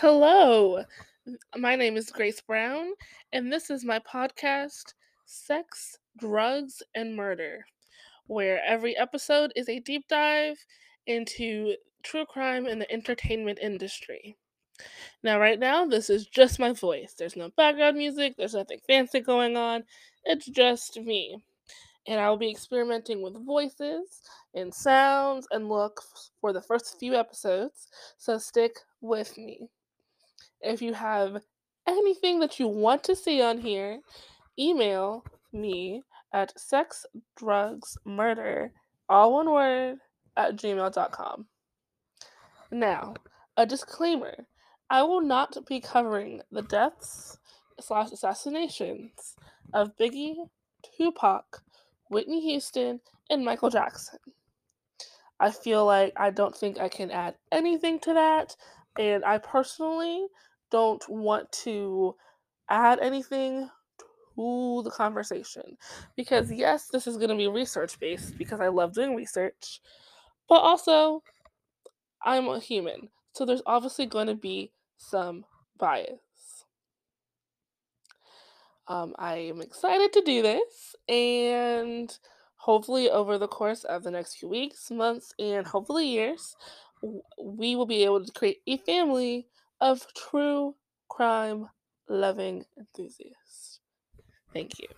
Hello, my name is Grace Brown, and this is my podcast, Sex, Drugs, and Murder, where every episode is a deep dive into true crime in the entertainment industry. Now, right now, this is just my voice. There's no background music, there's nothing fancy going on, it's just me. And I will be experimenting with voices and sounds and looks for the first few episodes, so stick with me. If you have anything that you want to see on here, email me at sexdrugsmurder, all one word, at gmail.com. Now, a disclaimer I will not be covering the deaths slash assassinations of Biggie, Tupac, Whitney Houston, and Michael Jackson. I feel like I don't think I can add anything to that, and I personally don't want to add anything to the conversation because yes, this is going to be research based because I love doing research, but also I'm a human, so there's obviously going to be some bias. Um, I am excited to do this, and hopefully, over the course of the next few weeks, months, and hopefully years, we will be able to create a family of true crime loving enthusiasts. Thank you.